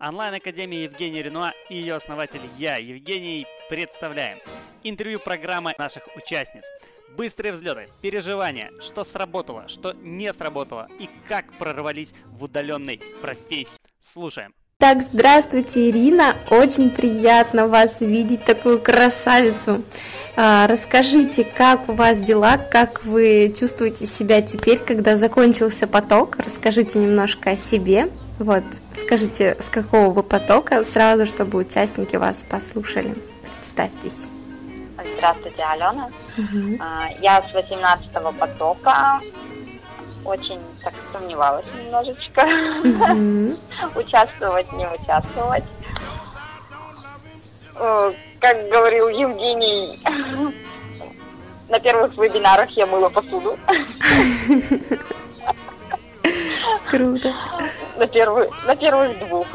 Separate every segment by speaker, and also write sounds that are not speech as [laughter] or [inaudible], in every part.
Speaker 1: Онлайн-академия Евгения Ренуа и ее основатель я, Евгений, представляем интервью программы наших участниц. Быстрые взлеты, переживания, что сработало, что не сработало и как прорвались в удаленной профессии. Слушаем.
Speaker 2: Так, здравствуйте, Ирина. Очень приятно вас видеть, такую красавицу. А, расскажите, как у вас дела, как вы чувствуете себя теперь, когда закончился поток? Расскажите немножко о себе. Вот, скажите, с какого вы потока, сразу, чтобы участники вас послушали. Представьтесь.
Speaker 3: Здравствуйте, Алена. Угу. Я с 18-го потока очень так сомневалась немножечко. Угу. [laughs] участвовать, не участвовать. Э, как говорил Евгений, [laughs] на первых вебинарах я мыла посуду. [laughs] [laughs]
Speaker 2: Круто.
Speaker 3: На, первых, на первых двух.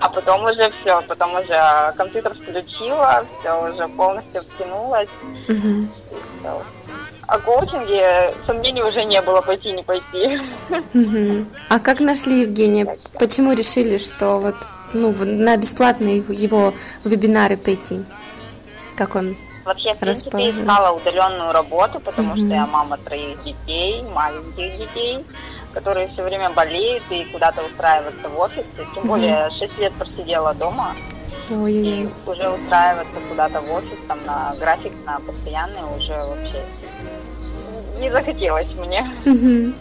Speaker 3: А потом уже все, потом уже компьютер включила, все уже полностью втянулась. Угу. О коучинге сомнений уже не было, пойти, не пойти.
Speaker 2: Угу. А как нашли Евгения? Почему решили, что вот ну, на бесплатные его вебинары прийти? Как он
Speaker 3: Вообще, в принципе, искала удаленную работу, потому угу. что я мама троих детей, маленьких детей которые все время болеют и куда-то устраиваться в офис. Тем более 6 лет просидела дома. Ой, и уже устраиваться куда-то в офис, там на график, на постоянный уже вообще не захотелось мне. Угу.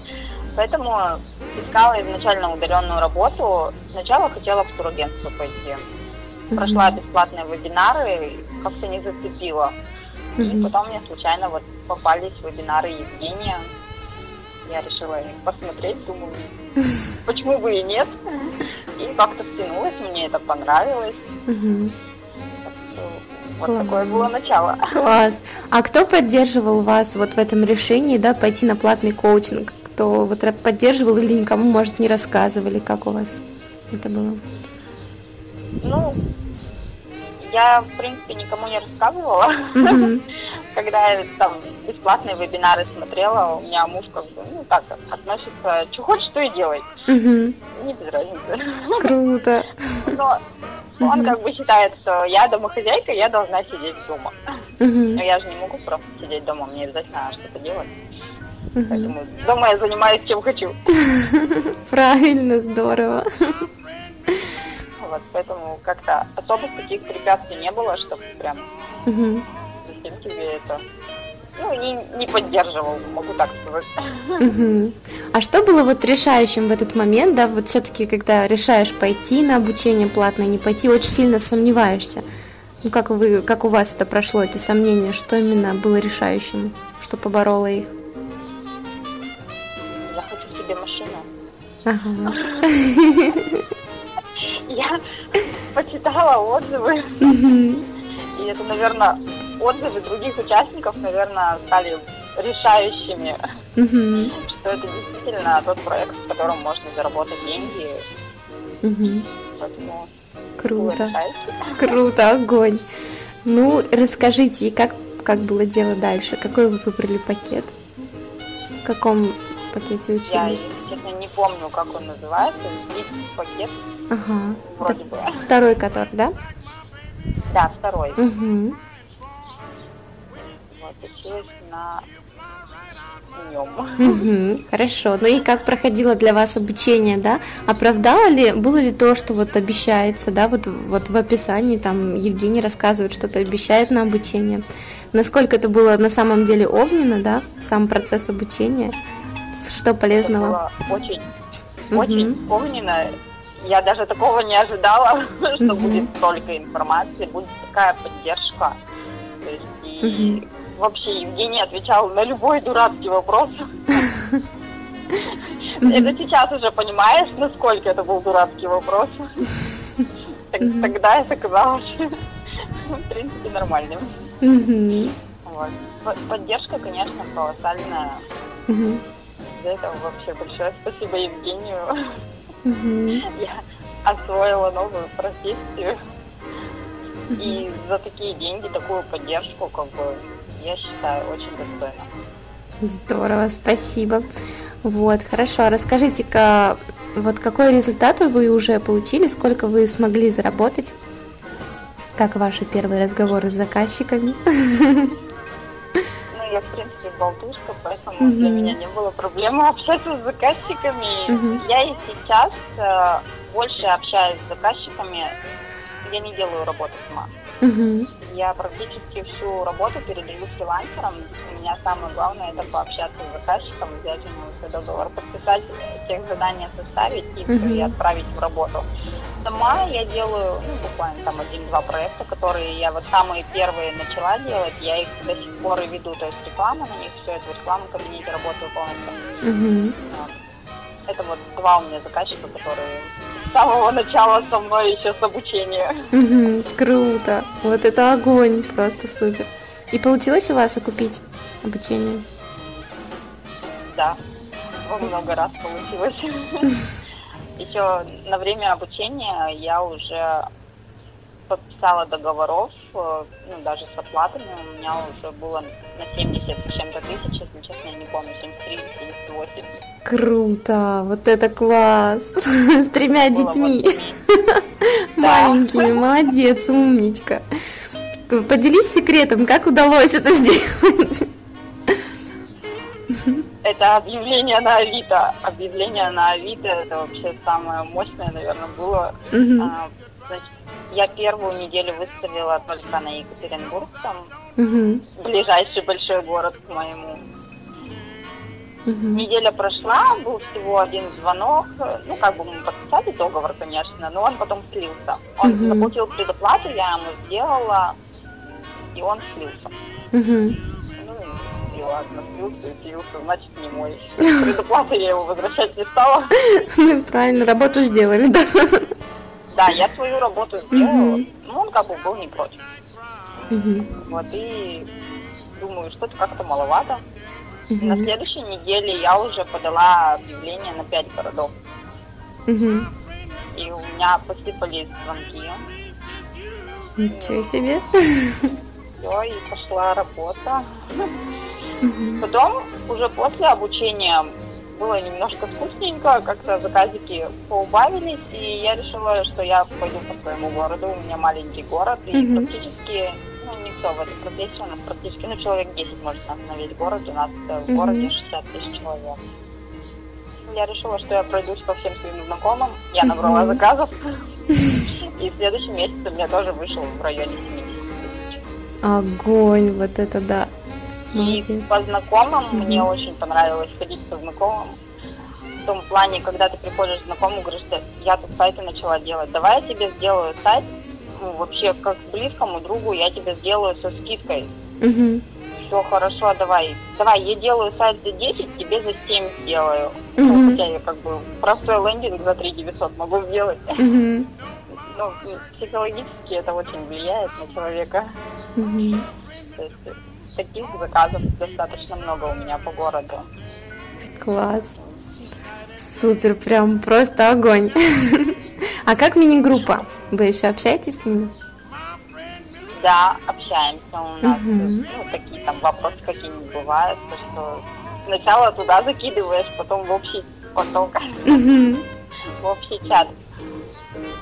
Speaker 3: Поэтому искала изначально удаленную работу. Сначала хотела в турагентство пойти. Угу. Прошла бесплатные вебинары, как-то не зацепила. Угу. И потом мне случайно вот попались вебинары Евгения я решила посмотреть, думаю, почему бы и нет. И как-то втянулась, мне это понравилось. Вот Класс. такое было начало.
Speaker 2: Класс. А кто поддерживал вас вот в этом решении, да, пойти на платный коучинг? Кто вот поддерживал или никому, может, не рассказывали, как у вас это было?
Speaker 3: Ну, я, в принципе, никому не рассказывала. [laughs] Когда я там бесплатные вебинары смотрела, у меня муж как бы, ну, так относится, что хочешь, то и делай. Не без разницы.
Speaker 2: Круто.
Speaker 3: Но он как бы считает, что я домохозяйка, я должна сидеть дома. Но я же не могу просто сидеть дома, мне обязательно что-то делать. Поэтому дома я занимаюсь чем хочу. [laughs]
Speaker 2: Правильно, здорово.
Speaker 3: Вот, поэтому как-то особо таких препятствий не было, чтобы прям угу. Зачем тебе это ну, не, не поддерживал, могу так сказать.
Speaker 2: Угу. А что было вот решающим в этот момент, да, вот все-таки, когда решаешь пойти на обучение платное, не пойти, очень сильно сомневаешься. Ну, как вы, как у вас это прошло, эти сомнения, что именно было решающим, что побороло их?
Speaker 3: Я хочу себе машину. Ага. [laughs] Я почитала отзывы. И это, наверное, отзывы других участников, наверное, стали решающими, угу. что это действительно тот проект, в котором можно заработать деньги.
Speaker 2: Угу. Поэтому Круто. Круто, огонь. Ну, расскажите, как, как было дело дальше? Какой вы выбрали пакет? В каком пакете учились? Я,
Speaker 3: честно, не помню, как он называется. Есть пакет.
Speaker 2: Ага. Вроде бы. Второй который, да?
Speaker 3: Да, второй. Угу училась на нем.
Speaker 2: хорошо. Ну и как проходило для вас обучение, да? Оправдало ли, было ли то, что вот обещается, да, вот, вот в описании там Евгений рассказывает, что-то обещает на обучение. Насколько это было на самом деле огненно, да, сам процесс обучения? Что полезного?
Speaker 3: Это было очень, очень огненно. Я даже такого не ожидала, [laughs] что будет столько информации, будет такая поддержка. То есть и вообще Евгений отвечал на любой дурацкий вопрос. Это сейчас уже понимаешь, насколько это был дурацкий вопрос. Тогда это казалось, в принципе, нормальным. Поддержка, конечно, колоссальная. За это вообще большое спасибо Евгению. Я освоила новую профессию. И за такие деньги, такую поддержку, как бы, я считаю, очень достойно.
Speaker 2: Здорово, спасибо. Вот, хорошо. А расскажите-ка, Вот какой результат вы уже получили, сколько вы смогли заработать? Как ваши первые разговоры с заказчиками?
Speaker 3: Ну, я, в принципе, болтушка, поэтому uh-huh. для меня не было проблемы общаться с заказчиками. Uh-huh. Я и сейчас э, больше общаюсь с заказчиками. Я не делаю работу сама. Uh-huh. Я практически всю работу передаю фрилансерам. У меня самое главное это пообщаться с заказчиком, взять у него договор, подписать, тех задания составить и, uh-huh. и отправить в работу. Сама я делаю ну, буквально там один-два проекта, которые я вот самые первые начала делать, я их до сих пор и веду, то есть реклама на них, все это в рекламном кабинете работаю полностью. Uh-huh. Это вот два у меня заказчика, которые самого начала со мной еще с обучения.
Speaker 2: Угу, круто. Вот это огонь, просто супер. И получилось у вас окупить обучение?
Speaker 3: Да, много раз получилось. [laughs] Еще на время обучения я уже подписала договоров, э, ну, даже с оплатами, у меня уже было на 70 с чем-то тысяч, если честно, я не помню, 73, 78.
Speaker 2: Круто, вот это класс, [laughs] с тремя детьми, [laughs] маленькими, молодец, умничка. Поделись секретом, как удалось это сделать?
Speaker 3: Это объявление на Авито. Объявление на Авито, это вообще самое мощное, наверное, было. А, значит, я первую неделю выставила только на Екатеринбург, там угу. ближайший большой город к моему. Угу. Неделя прошла, был всего один звонок. Ну, как бы мы подписали договор, конечно, но он потом слился. Он угу. заплатил предоплату, я ему сделала, и он слился.
Speaker 2: Угу.
Speaker 3: Ну, и ладно, слился и слился, значит, не мой. Предоплату я его возвращать не стала. [laughs]
Speaker 2: Ну, правильно, работу сделали, да.
Speaker 3: Да, я свою работу сделала, ну, он как бы был не против. Вот, и думаю, что-то как-то маловато. Угу. На следующей неделе я уже подала объявление на пять городов.
Speaker 2: Угу.
Speaker 3: И у меня посыпались звонки.
Speaker 2: Ничего себе.
Speaker 3: Все, и пошла работа. Угу. Потом, уже после обучения, было немножко скучненько, как-то заказики поубавились, и я решила, что я пойду по своему городу. У меня маленький город, и угу. практически ну, не все в этой профессии, у нас практически, ну, человек 10 может весь город, у нас в mm-hmm. городе 60 тысяч человек. Я решила, что я пройдусь по всем своим знакомым, я набрала mm-hmm. заказов, [laughs] и в следующем месяце у меня тоже вышел в районе 70 тысяч.
Speaker 2: Огонь, вот это да.
Speaker 3: И по знакомым mm-hmm. мне очень понравилось ходить по знакомым. В том плане, когда ты приходишь к знакомому, говоришь, я тут сайты начала делать, давай я тебе сделаю сайт, ну, вообще, как близкому другу, я тебе сделаю со скидкой.
Speaker 2: Угу.
Speaker 3: Все хорошо, давай. Давай, я делаю сайт за 10, тебе за 7 сделаю. Угу. Ну, хотя я как бы простой лендинг за 3 900 могу сделать.
Speaker 2: Угу.
Speaker 3: Ну, психологически это очень влияет на человека.
Speaker 2: Угу.
Speaker 3: То есть таких заказов достаточно много у меня по городу.
Speaker 2: Класс. Супер, прям просто огонь. [laughs] А как мини-группа? Вы еще общаетесь с ними?
Speaker 3: Да, общаемся. У нас угу. ну, такие там вопросы какие-нибудь бывают, то, что сначала туда закидываешь, потом в общий поток,
Speaker 2: угу. [laughs]
Speaker 3: в общий чат.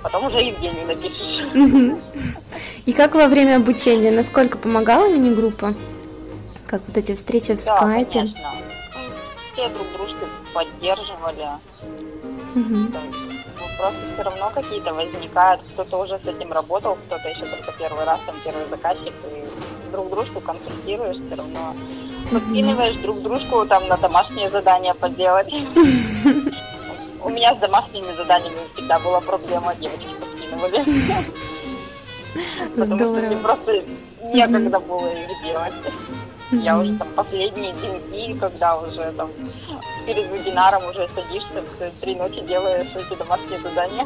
Speaker 3: Потом уже Евгению напишешь.
Speaker 2: И как во время обучения, насколько помогала мини-группа? Как вот эти встречи в
Speaker 3: да,
Speaker 2: скайпе?
Speaker 3: конечно. Все друг дружку поддерживали.
Speaker 2: Угу
Speaker 3: просто все равно какие-то возникают. Кто-то уже с этим работал, кто-то еще только первый раз, там первый заказчик, и друг дружку консультируешь все равно. Подкидываешь друг дружку там на домашние задания поделать. [laughs] У меня с домашними заданиями всегда была проблема, девочки подкидывали. [laughs] Потому что мне просто некогда было их делать. Я уже там последние деньги, когда уже там перед вебинаром уже садишься, три ночи делаешь эти домашние задания.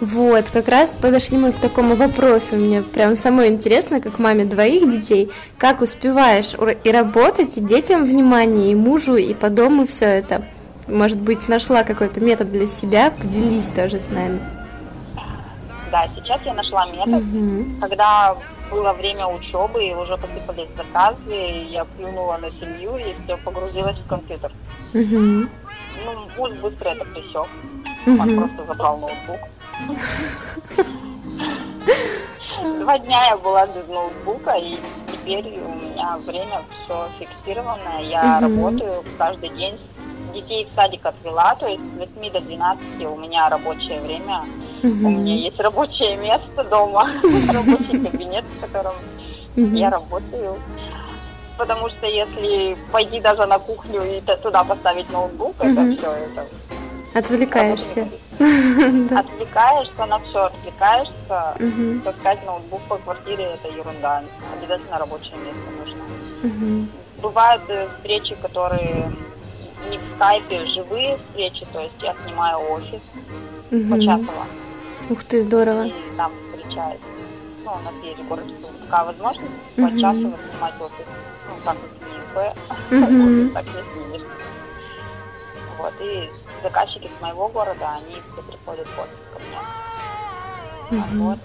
Speaker 2: Вот, как раз подошли мы к такому вопросу. Мне прям самое интересно, как маме двоих детей, как успеваешь и работать, и детям внимание, и мужу, и по дому все это. Может быть, нашла какой-то метод для себя, поделись тоже с нами.
Speaker 3: Да, сейчас я нашла метод, угу. когда было время учебы, и уже посыпались заказы, и я плюнула на семью и все погрузилась в компьютер.
Speaker 2: Угу.
Speaker 3: Ну, муж быстро это присек. Он просто забрал ноутбук. Два дня я была без ноутбука, и теперь у меня время все фиксировано. Я работаю каждый день. Детей в садик отвела, то есть с 8 до 12 у меня рабочее время. У меня есть рабочее место дома, [laughs] рабочий кабинет, в котором я работаю. Потому что если пойти даже на кухню и туда поставить ноутбук, это все, это
Speaker 2: Отвлекаешься. [laughs]
Speaker 3: Отвлекаешься на все, отвлекаешься. Угу. Таскать ноутбук по квартире это ерунда. Обязательно рабочее место нужно. Бывают э, встречи, которые не в скайпе, живые встречи, то есть я снимаю офис угу. почасово.
Speaker 2: Ух ты, здорово.
Speaker 3: И там встречаюсь. Ну, у нас есть в городе такая возможность угу. почасово снимать офис. Ну, так как ИП, так не снимешь. Вот, и заказчики с моего города, они все приходят в офис ко мне. Угу. Вот.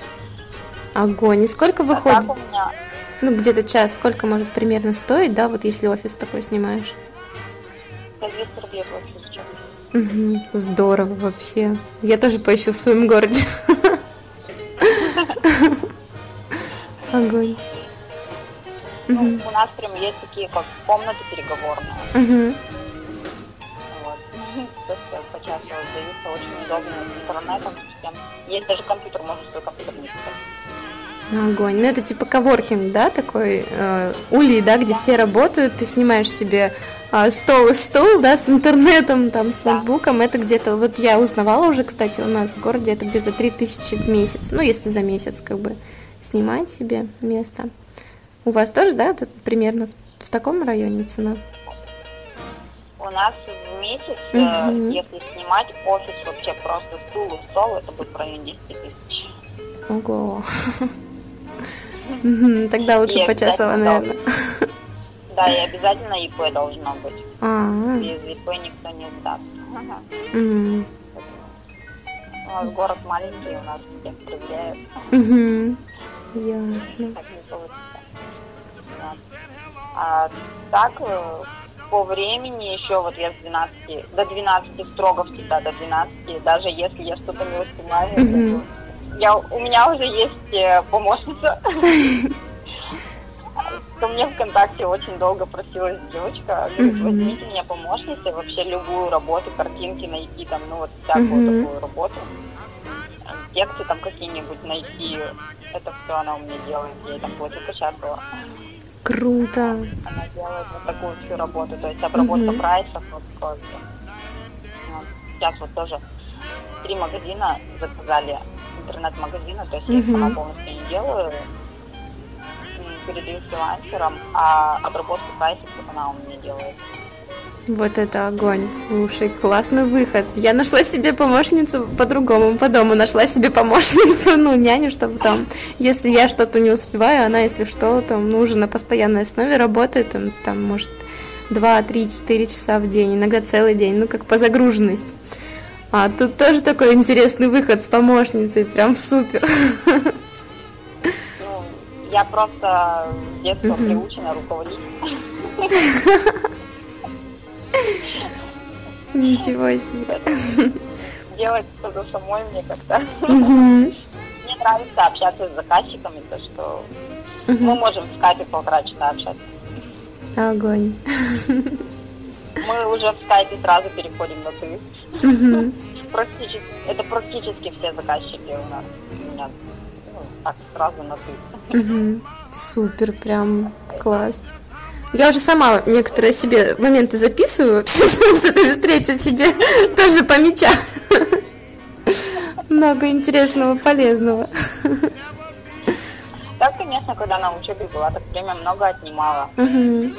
Speaker 2: Огонь. И сколько
Speaker 3: а
Speaker 2: выходит?
Speaker 3: у меня...
Speaker 2: Ну, где-то час. Сколько может примерно стоить, да, вот если офис такой снимаешь?
Speaker 3: 200 рублей в офис.
Speaker 2: Угу. Здорово вообще. Я тоже поищу в своем городе. Огонь.
Speaker 3: Ну, у нас прям есть такие, как комнаты переговорные [laughs] просто по часу даются очень удобно с интернетом, с Есть даже компьютер, можно свой компьютер не
Speaker 2: Огонь. Ну это типа коворкинг, да, такой э, улей, да, где все работают, ты снимаешь себе э, стол и стул, да, с интернетом, там, с ноутбуком, это где-то, вот я узнавала уже, кстати, у нас в городе это где-то 3000 в месяц, ну если за месяц как бы снимать себе место. У вас тоже, да, тут примерно в, в таком районе цена?
Speaker 3: У нас в месяц, угу. если снимать офис вообще просто стул и стол, это будет в районе 10 тысяч.
Speaker 2: Ого. [laughs] [laughs] Тогда лучше почасово, наверное.
Speaker 3: Да, и обязательно ИП должно быть. А. Без ИП никто не сдаст. У нас город маленький, у нас всех проверяют.
Speaker 2: Ясно.
Speaker 3: Так не получится. А так, э, по времени еще вот я с 12 до 12 строго всегда до 12, даже если я что-то не успеваю. Mm-hmm. Я, у меня уже есть э, помощница. [laughs] Ко мне ВКонтакте очень долго просилась девочка, говорит, возьмите меня помощницей, вообще любую работу, картинки найти, там, ну вот всякую такую работу. Тексты там какие-нибудь найти, это все она у меня делает, ей там платю почасово.
Speaker 2: Круто.
Speaker 3: Она делает вот такую всю работу, то есть обработка угу. прайсов, вот, вот. Сейчас вот тоже три магазина заказали интернет-магазина, то есть угу. я сама полностью не делаю, передаю фрилансерам, а обработку вот она у меня делает.
Speaker 2: Вот это огонь. Слушай, классный выход. Я нашла себе помощницу по-другому, по дому нашла себе помощницу, [laughs] ну, няню, чтобы там, если я что-то не успеваю, она, если что, там, ну, уже на постоянной основе работает, там, там может, 2, 3, 4 часа в день, иногда целый день, ну, как по загруженности. А тут тоже такой интересный выход с помощницей, прям супер. [laughs]
Speaker 3: Я просто с детства приучена руководить.
Speaker 2: Ничего себе.
Speaker 3: Делать что-то самой мне как-то. Мне нравится общаться с заказчиками, то что мы можем в скайпе полтора часа общаться.
Speaker 2: Огонь.
Speaker 3: Мы уже в скайпе сразу переходим на ты. Практически, это практически все заказчики у нас. У меня так сразу на ты.
Speaker 2: Супер, прям класс. Я уже сама некоторые себе моменты записываю вообще [laughs] с этой встречи себе [laughs] тоже помеча. Много интересного, полезного.
Speaker 3: Так, конечно, когда на учебе была, так время много отнимала. Угу.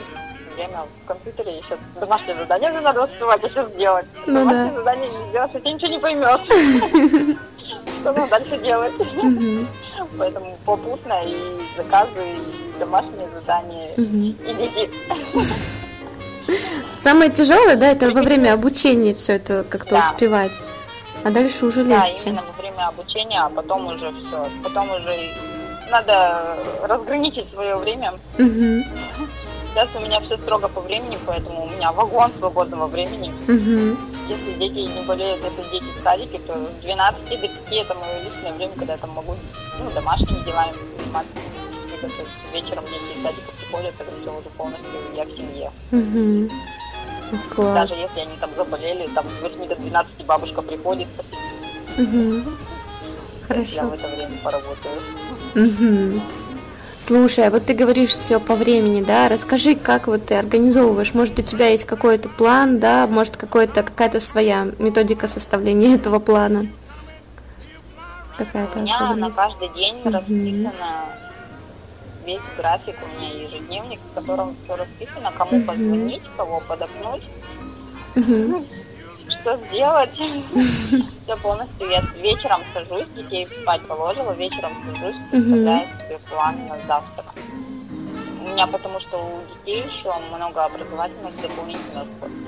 Speaker 3: Время в компьютере еще домашнее задание же надо успевать еще сделать. Ну, домашнее да. задание не сделаешь, и ты ничего не поймешь. [laughs] Что надо дальше делать. Поэтому попутно и заказы, и домашние задания и дети.
Speaker 2: Самое тяжелое, да, это во время обучения все это как-то да. успевать. А дальше уже легче.
Speaker 3: Да, именно во время обучения, а потом уже все. Потом уже надо разграничить свое время. Угу. Сейчас у меня все строго по времени, поэтому у меня вагон свободного времени. Угу. если дети не болеют, это дети в садике, то с 12 до 5 это мое личное время, когда я там могу ну, домашними делами заниматься. То есть вечером дети из садика приходят, тогда все уже полностью я в семье.
Speaker 2: Угу. Класс.
Speaker 3: Даже если они там заболели, там с 8 до 12 бабушка приходит,
Speaker 2: Угу.
Speaker 3: я
Speaker 2: Хорошо.
Speaker 3: в это время поработаю.
Speaker 2: Угу. Слушай, а вот ты говоришь все по времени, да? Расскажи, как вот ты организовываешь? Может, у тебя есть какой-то план, да? Может, какой-то какая-то своя методика составления [laughs] этого плана? Какая-то
Speaker 3: У меня на каждый день
Speaker 2: Мгм.
Speaker 3: расписано весь график, у меня ежедневник, в котором все расписано, кому позвонить, кого подопнуть,
Speaker 2: Мгм.
Speaker 3: Что сделать. Все полностью. Я вечером сажусь, детей спать положила, вечером сажусь, составляю себе план на завтра. У меня потому что у детей еще много образовательных дополнительных.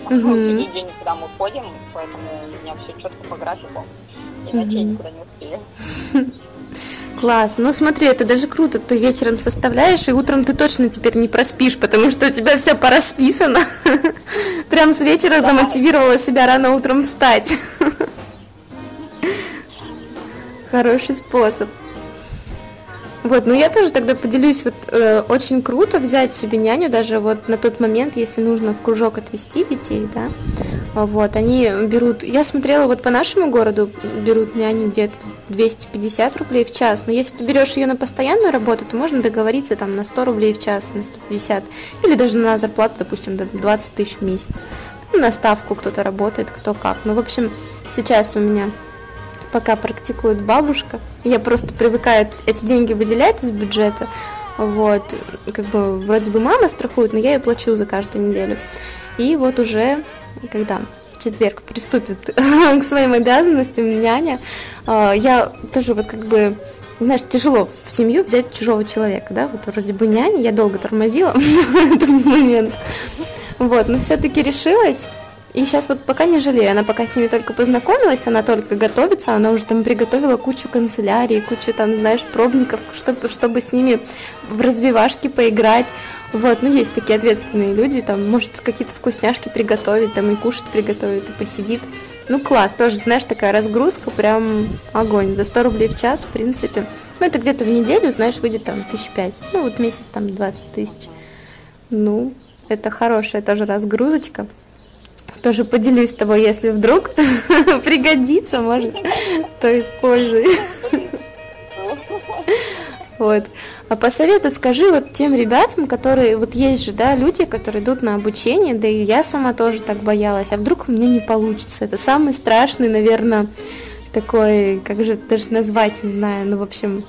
Speaker 3: Каждый день, куда мы ходим, поэтому у меня все четко по графику. Иначе я
Speaker 2: Мгм.
Speaker 3: никуда не успею. [laughs]
Speaker 2: Класс. Ну смотри, это даже круто. Ты вечером составляешь, и утром ты точно теперь не проспишь, потому что у тебя все порасписано. [laughs] Прям с вечера замотивировала себя рано утром встать. [laughs] Хороший способ. Вот, ну я тоже тогда поделюсь, вот э, очень круто взять себе няню, даже вот на тот момент, если нужно в кружок отвезти детей, да, вот, они берут, я смотрела вот по нашему городу, берут няни где-то 250 рублей в час, но если ты берешь ее на постоянную работу, то можно договориться там на 100 рублей в час, на 150, или даже на зарплату, допустим, до 20 тысяч в месяц. Ну, на ставку кто-то работает, кто как. Ну, в общем, сейчас у меня пока практикует бабушка. Я просто привыкаю эти деньги выделять из бюджета. Вот, как бы вроде бы мама страхует, но я ее плачу за каждую неделю. И вот уже, когда в четверг приступит [laughs] к своим обязанностям няня, а, я тоже вот как бы, знаешь, тяжело в семью взять чужого человека, да, вот вроде бы няня, я долго тормозила [laughs] этот момент. Вот, но все-таки решилась. И сейчас вот пока не жалею, она пока с ними только познакомилась, она только готовится, она уже там приготовила кучу канцелярий, кучу там, знаешь, пробников, чтобы, чтобы с ними в развивашки поиграть. Вот, ну есть такие ответственные люди, там, может, какие-то вкусняшки приготовить, там, и кушать приготовит, и посидит. Ну, класс, тоже, знаешь, такая разгрузка, прям огонь. За 100 рублей в час, в принципе. Ну, это где-то в неделю, знаешь, выйдет там тысяч пять. Ну, вот месяц там 20 тысяч. Ну, это хорошая тоже разгрузочка. Тоже поделюсь с тобой, если вдруг [laughs] пригодится, может, то используй. Вот. А по совету скажи вот тем ребятам, которые, вот есть же, да, люди, которые идут на обучение, да и я сама тоже так боялась, а вдруг у меня не получится. Это самый страшный, наверное, такой, как же даже назвать, не знаю, ну, в общем,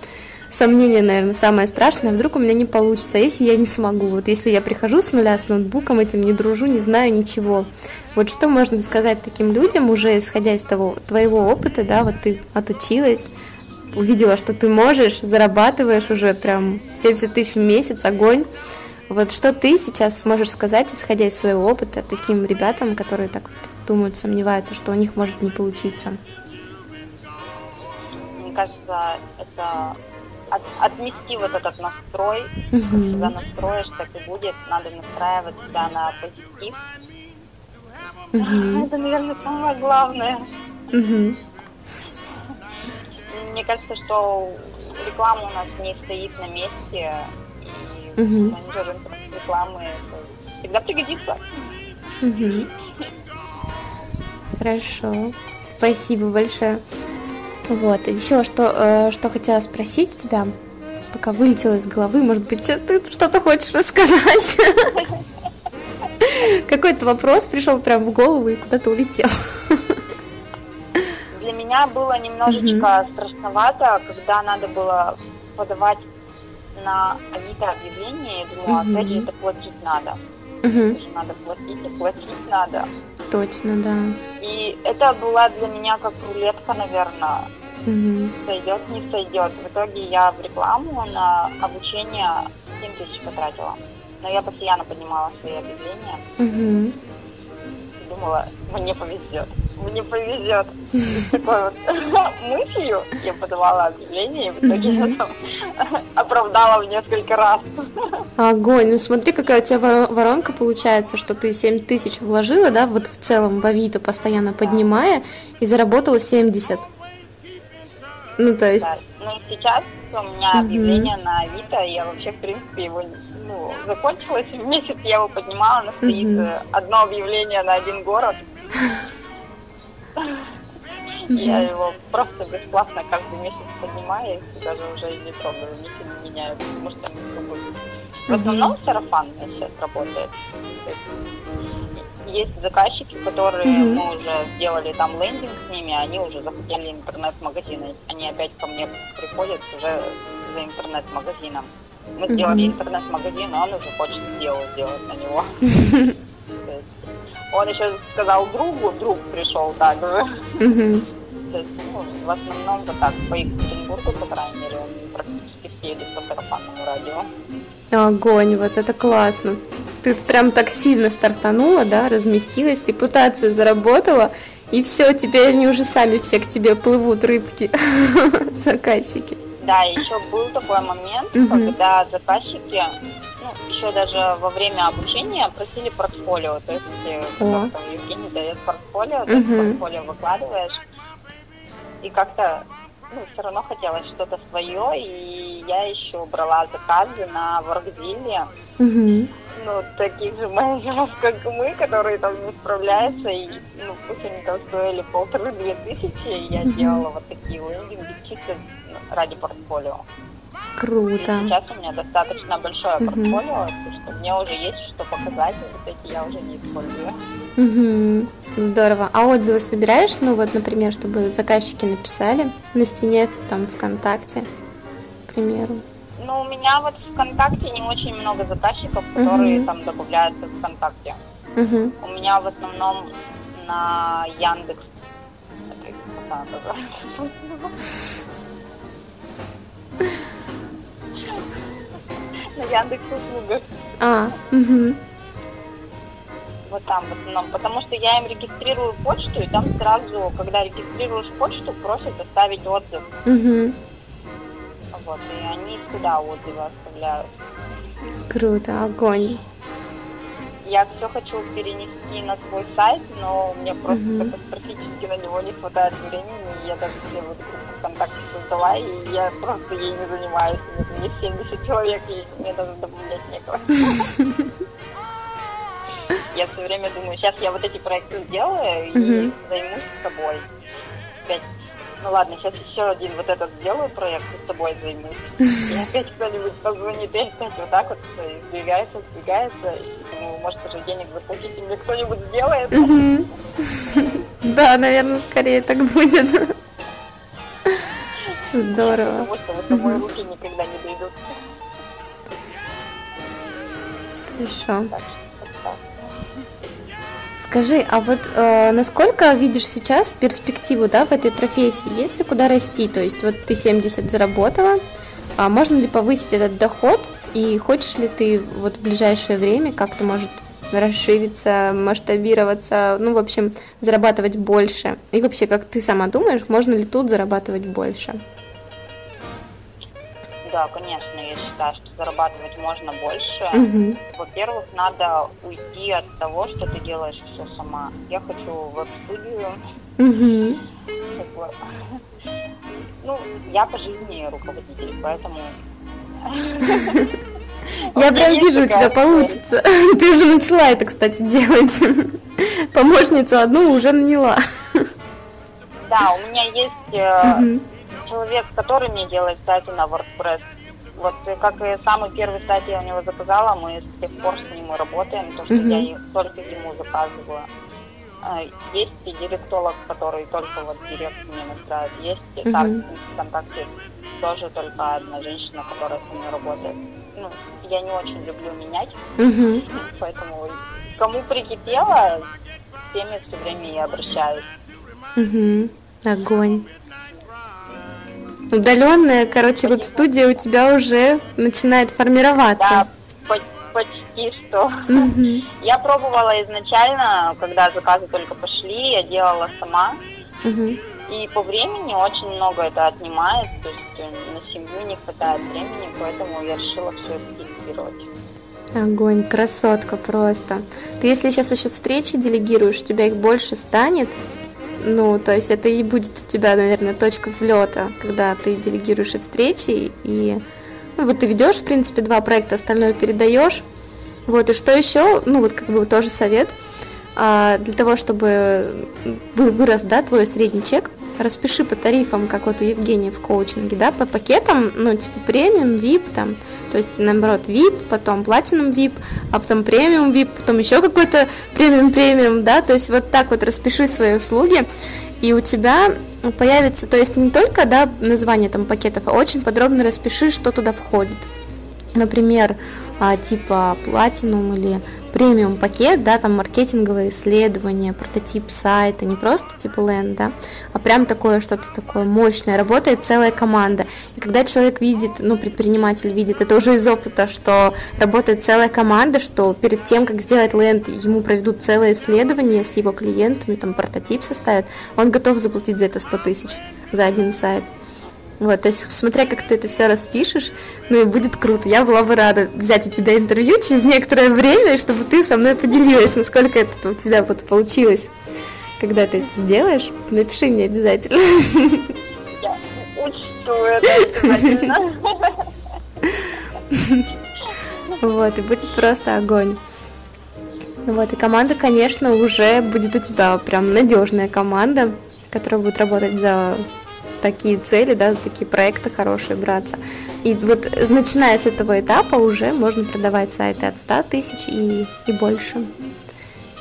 Speaker 2: сомнение, наверное, самое страшное, вдруг у меня не получится, а если я не смогу, вот если я прихожу с нуля с ноутбуком этим, не дружу, не знаю ничего, вот что можно сказать таким людям, уже исходя из того твоего опыта, да, вот ты отучилась, увидела, что ты можешь, зарабатываешь уже прям 70 тысяч в месяц, огонь, вот что ты сейчас сможешь сказать, исходя из своего опыта, таким ребятам, которые так вот думают, сомневаются, что у них может не получиться?
Speaker 3: Мне кажется, это от- отмести вот этот настрой,
Speaker 2: Мгм.
Speaker 3: когда настроишь, так и будет, надо настраивать себя на позитив.
Speaker 2: Мгм.
Speaker 3: Это, наверное, самое главное.
Speaker 2: Мгм.
Speaker 3: Мне кажется, что реклама у нас не стоит на месте, и
Speaker 2: Мгм.
Speaker 3: менеджер рекламы всегда пригодится.
Speaker 2: Мгм. Хорошо. Спасибо большое. Вот. Еще что, э, что хотела спросить у тебя, пока вылетело из головы, может быть, сейчас ты что-то хочешь рассказать? [laughs] Какой-то вопрос пришел прям в голову и куда-то улетел.
Speaker 3: Для меня было немножечко страшновато, когда надо было подавать на Авито объявление. Я думала, опять же, это платить надо. Же надо платить, и платить надо.
Speaker 2: Точно, да.
Speaker 3: И это была для меня как рулетка, наверное.
Speaker 2: Мгм.
Speaker 3: Сойдет, не сойдет. В итоге я в рекламу на обучение 7 тысяч потратила. Но я постоянно поднимала свои объявления
Speaker 2: Мгм.
Speaker 3: Думала, мне повезет. мне повезет. С [laughs] такой вот [laughs] мыслью я подавала объявление, и в итоге я там [laughs] оправдала в несколько раз.
Speaker 2: Огонь. Ну смотри, какая у тебя воронка получается, что ты 7 тысяч вложила, да, вот в целом в Авито постоянно поднимая, и заработала 70. Ну, то есть... Да.
Speaker 3: Ну, сейчас у меня объявление на Авито, я вообще, в принципе, его ну, закончилось, [laughs] в месяц я его поднимала, но стоит uh одно объявление на один город. Я его просто бесплатно каждый месяц поднимаю, и даже уже и не трогаю, ничего не меняю, потому что не пробую. В основном сарафанная сейчас работает. Есть заказчики, которые мы уже сделали там лендинг с ними, они уже захотели интернет-магазины. Они опять ко мне приходят уже за интернет-магазином. Мы сделали интернет-магазин, а он уже хочет дело сделать на него. [laughs] Он еще сказал другу, друг пришел также. Mm-hmm. То есть, ну, в основном вот так, по Екатеринбургу, по крайней мере, практически все по сарафанному радио.
Speaker 2: Огонь, вот это классно. Ты прям так сильно стартанула, да, разместилась, репутацию заработала, и все, теперь они уже сами все к тебе плывут, рыбки, [laughs] заказчики.
Speaker 3: Да, еще был такой момент, угу. когда заказчики еще даже во время обучения просили портфолио. То есть, э, как там Евгений дает портфолио, ты портфолио выкладываешь. И как-то ну, все равно хотелось что-то свое, и я еще брала заказы на Воркзилле. uh Ну, таких же менеджеров, как мы, которые там не справляются, и, ну, пусть они там стоили полторы-две тысячи, и я uh делала вот такие лендинги чисто ради портфолио.
Speaker 2: Круто.
Speaker 3: Сейчас у меня достаточно большое угу. портфолио, что мне уже есть что показать, и вот эти я уже не использую.
Speaker 2: Угу. Здорово. А отзывы собираешь, ну вот, например, чтобы заказчики написали на стене там ВКонтакте, к примеру?
Speaker 3: Ну, у меня вот в ВКонтакте не очень много заказчиков, которые uh там добавляются в ВКонтакте. uh У меня в основном на Яндекс. На Яндекс услугах.
Speaker 2: А, угу.
Speaker 3: Вот там в основном, потому что я им регистрирую почту, и там сразу, когда регистрируешь почту, просят оставить отзыв.
Speaker 2: Угу.
Speaker 3: Вот, и они туда отзывы оставляют.
Speaker 2: Круто, огонь.
Speaker 3: Я все хочу перенести на свой сайт, но мне просто угу. катастрофически на него не хватает времени. Я даже все вот группу ВКонтакте создала, и я просто ей не занимаюсь. Мне 70 человек, и мне даже добавлять некого. [laughs] Я все время думаю, сейчас я вот эти проекты сделаю и займусь собой. Опять ну ладно, сейчас еще один вот этот сделаю проект и с тобой займусь. И [laughs] опять кто-нибудь позвонит, и опять вот так вот сдвигается, сдвигается. И думаю, может, уже денег заплатить, и мне кто-нибудь сделает. [laughs]
Speaker 2: Да, наверное, скорее так будет. Здорово.
Speaker 3: Потому что вот мои руки никогда не дойдут.
Speaker 2: Хорошо. Скажи, а вот э, насколько видишь сейчас перспективу да, в этой профессии? Есть ли куда расти? То есть вот ты 70 заработала, а можно ли повысить этот доход? И хочешь ли ты вот в ближайшее время как-то, может, расшириться, масштабироваться, ну, в общем, зарабатывать больше? И вообще, как ты сама думаешь, можно ли тут зарабатывать больше?
Speaker 3: Да, конечно, я считаю, что зарабатывать можно больше. Угу. Во-первых, надо уйти от того, что ты делаешь все сама. Я хочу веб-студию. Угу. Ну, я по жизни руководитель, поэтому...
Speaker 2: Я прям вижу, у тебя получится. [laughs] Ты уже начала это, кстати, делать. [laughs] Помощницу одну уже наняла.
Speaker 3: Да, у меня есть э, человек, который мне делает сайты на WordPress. Вот как и самый первый сайт я у него заказала, мы с тех пор с ним работаем, то что mm-hmm. я только ему заказываю. А, есть и директолог, который только вот директ мне настраивает. Есть и mm-hmm. ВКонтакте тоже только одна женщина, которая с ними работает. Ну, я не очень люблю менять, mm-hmm. поэтому кому прикипело, с теми все время я обращаюсь.
Speaker 2: Угу. Огонь. Удаленная, короче, веб-студия у тебя уже начинает формироваться.
Speaker 3: Да, почти что [laughs] я пробовала изначально, когда заказы только пошли, я делала сама. И по времени очень много это отнимает, то есть э, на семью не хватает времени, поэтому я решила все это делегировать.
Speaker 2: Огонь, красотка просто. Ты если сейчас еще встречи делегируешь, у тебя их больше станет, ну, то есть это и будет у тебя, наверное, точка взлета, когда ты делегируешь и встречи, и ну, вот ты ведешь, в принципе, два проекта, остальное передаешь. Вот, и что еще, ну, вот как бы тоже совет, а, для того, чтобы вырос, да, твой средний чек, распиши по тарифам, как вот у Евгения в коучинге, да, по пакетам, ну, типа премиум, VIP, там, то есть, наоборот, VIP, потом платинум VIP, а потом премиум VIP, потом еще какой-то премиум-премиум, да, то есть вот так вот распиши свои услуги, и у тебя появится, то есть не только, да, название там пакетов, а очень подробно распиши, что туда входит. Например, а, типа платинум или премиум пакет, да, там маркетинговые исследования, прототип сайта, не просто типа ленд, да, а прям такое что-то такое мощное, работает целая команда. И когда человек видит, ну, предприниматель видит, это уже из опыта, что работает целая команда, что перед тем, как сделать ленд, ему проведут целое исследование с его клиентами, там прототип составят, он готов заплатить за это 100 тысяч за один сайт. Вот, то есть, смотря как ты это все распишешь, ну и будет круто. Я была бы рада взять у тебя интервью через некоторое время, чтобы ты со мной поделилась, насколько это у тебя вот получилось. Когда ты это сделаешь, напиши мне обязательно.
Speaker 3: Я учту это
Speaker 2: Вот, и будет просто огонь. Вот, и команда, конечно, уже будет у тебя прям надежная команда, которая будет работать за такие цели, да, такие проекты хорошие браться. И вот начиная с этого этапа уже можно продавать сайты от 100 тысяч и, и больше.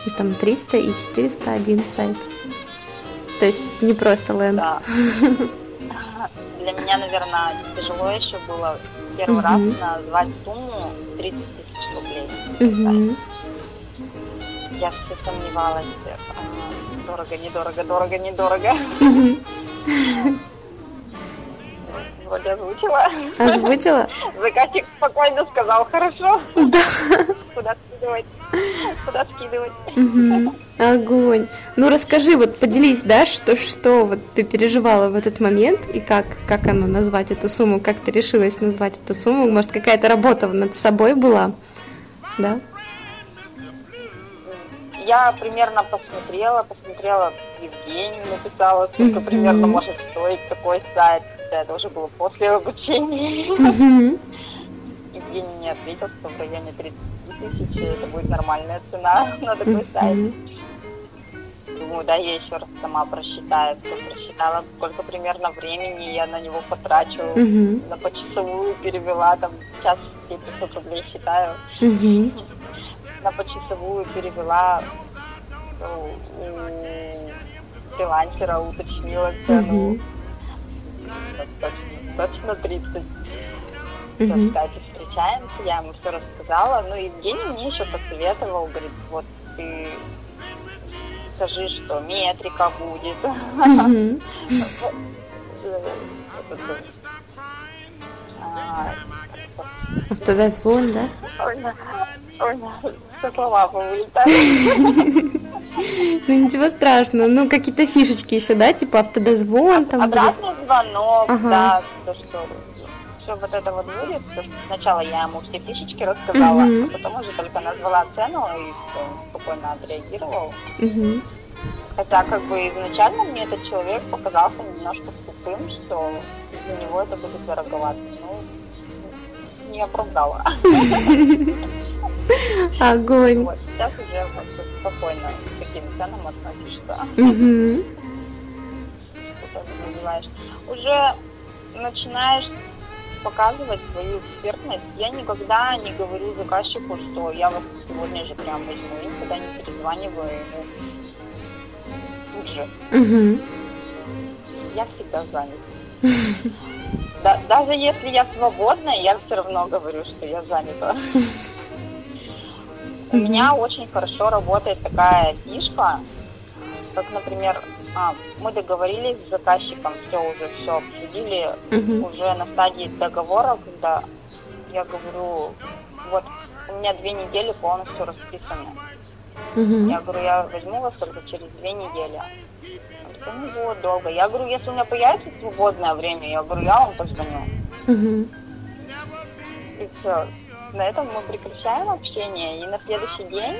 Speaker 2: И там 300 и 400 один сайт. То есть не просто ленд.
Speaker 3: Да. [laughs] Для меня, наверное, тяжело еще было первый раз назвать сумму 30 тысяч рублей. Я все сомневалась, а, дорого, недорого, дорого, недорого [laughs] вроде озвучила.
Speaker 2: Озвучила? [laughs]
Speaker 3: Заказчик спокойно сказал, хорошо.
Speaker 2: Да.
Speaker 3: Куда скидывать? Куда скидывать?
Speaker 2: Угу. Огонь. Ну расскажи, вот поделись, да, что, что вот ты переживала в этот момент и как, как оно назвать эту сумму, как ты решилась назвать эту сумму, может какая-то работа над собой была, да?
Speaker 3: Я примерно посмотрела, посмотрела, Евгению написала, сколько mm-hmm. примерно может стоить такой сайт да, это уже было после обучения. Евгений не ответил, что в районе 30 тысяч это будет нормальная цена на такой сайт. Думаю, да, я еще раз сама просчитаю, просчитала, сколько примерно времени я на него потрачу, на почасовую перевела, там, сейчас 500 рублей считаю, [laughs] на почасовую перевела, ну, у фрилансера уточнила цену, точно, точно 30. Угу. Кстати, встречаемся, я ему все рассказала. Ну, Евгений мне еще посоветовал, говорит, вот ты скажи, что метрика будет. [laughs]
Speaker 2: Автодозвон, да? [laughs]
Speaker 3: Ой, [laughs] все слова повылетали. [laughs]
Speaker 2: Ну ничего страшного. Ну какие-то фишечки еще, да, типа автодозвон там.
Speaker 3: Обратный звонок, ага. да, то, что все вот это вот будет. Что сначала я ему все фишечки рассказала, угу. а потом уже только назвала цену и все, спокойно отреагировал. Угу. Хотя как бы изначально мне этот человек показался немножко тупым, что для него это будет дороговато. Ну, не оправдала.
Speaker 2: Огонь.
Speaker 3: Вот, сейчас уже спокойно к таким ценам относишься. Угу. Что ты называешь. Уже начинаешь показывать свою экспертность. Я никогда не говорю заказчику, что я вас сегодня же прям возьму, и никогда не перезваниваю ему тут же. Угу. Я всегда занят. Да, даже если я свободна, я все равно говорю, что я занята. У меня очень хорошо работает такая фишка, как, например, а, мы договорились с заказчиком, все уже все обсудили, уже на стадии договора, когда я говорю, вот у меня две недели полностью расписаны.
Speaker 2: Мгм.
Speaker 3: Я говорю, я возьму вас только через две недели. Такой, ну вот, долго. Я говорю, если у меня появится свободное время, я говорю, я вам позвоню.
Speaker 2: Мгм.
Speaker 3: И все. На этом мы прекращаем общение. И на следующий день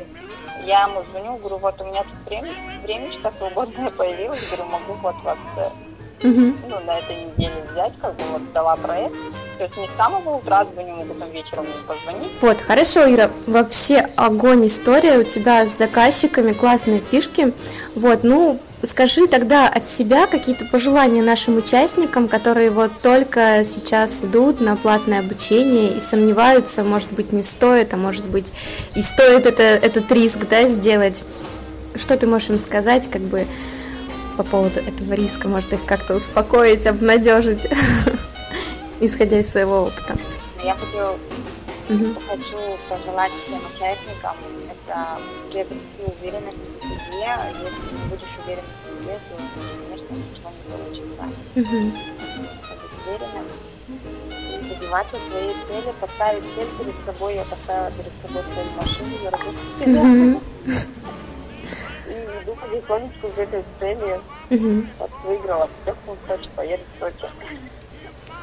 Speaker 3: я ему звоню, говорю, вот у меня тут время, времечко свободное появилось, говорю, могу вот вас
Speaker 2: Мгм.
Speaker 3: ну, на этой неделе взять, как бы вот дала проект. То есть не с самого утра звоню, могу там вечером мне позвонить.
Speaker 2: Вот, хорошо, Ира, вообще огонь история у тебя с заказчиками, классные фишки. Вот, ну, скажи тогда от себя какие-то пожелания нашим участникам, которые вот только сейчас идут на платное обучение и сомневаются, может быть, не стоит, а может быть, и стоит это, этот риск, да, сделать. Что ты можешь им сказать, как бы, по поводу этого риска, может их как-то успокоить, обнадежить, [laughs] исходя из своего опыта?
Speaker 3: Я хочу хочу пожелать всем участникам это приобрести уверенность себе. Если не будешь уверен в себе, то, конечно, ничего не получится. Быть уверенным и добиваться своей цели, поставить цель перед собой. Я поставила перед собой цель машины, я работаю
Speaker 2: Мгм.
Speaker 3: и иду потихонечку к этой цели. Вот выиграла, приехала в Сочи, поеду в Сочи.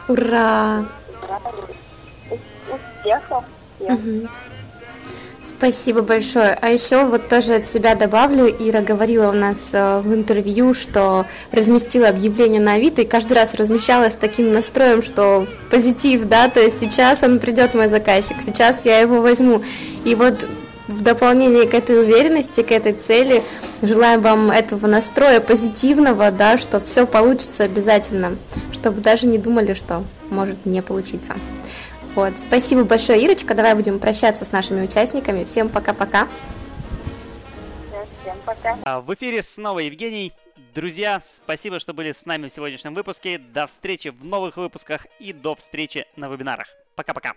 Speaker 2: Ура!
Speaker 3: Ус- Успехов всем.
Speaker 2: Спасибо большое. А еще вот тоже от себя добавлю, Ира говорила у нас э, в интервью, что разместила объявление на Авито и каждый раз размещала с таким настроем, что позитив, да, то есть сейчас он придет мой заказчик, сейчас я его возьму. И вот в дополнение к этой уверенности, к этой цели, желаем вам этого настроя позитивного, да, что все получится обязательно, чтобы даже не думали, что может не получиться. Вот, спасибо большое, Ирочка. Давай будем прощаться с нашими участниками. Всем пока-пока.
Speaker 3: Всем пока.
Speaker 1: А, В эфире снова Евгений. Друзья, спасибо, что были с нами в сегодняшнем выпуске. До встречи в новых выпусках и до встречи на вебинарах. Пока-пока.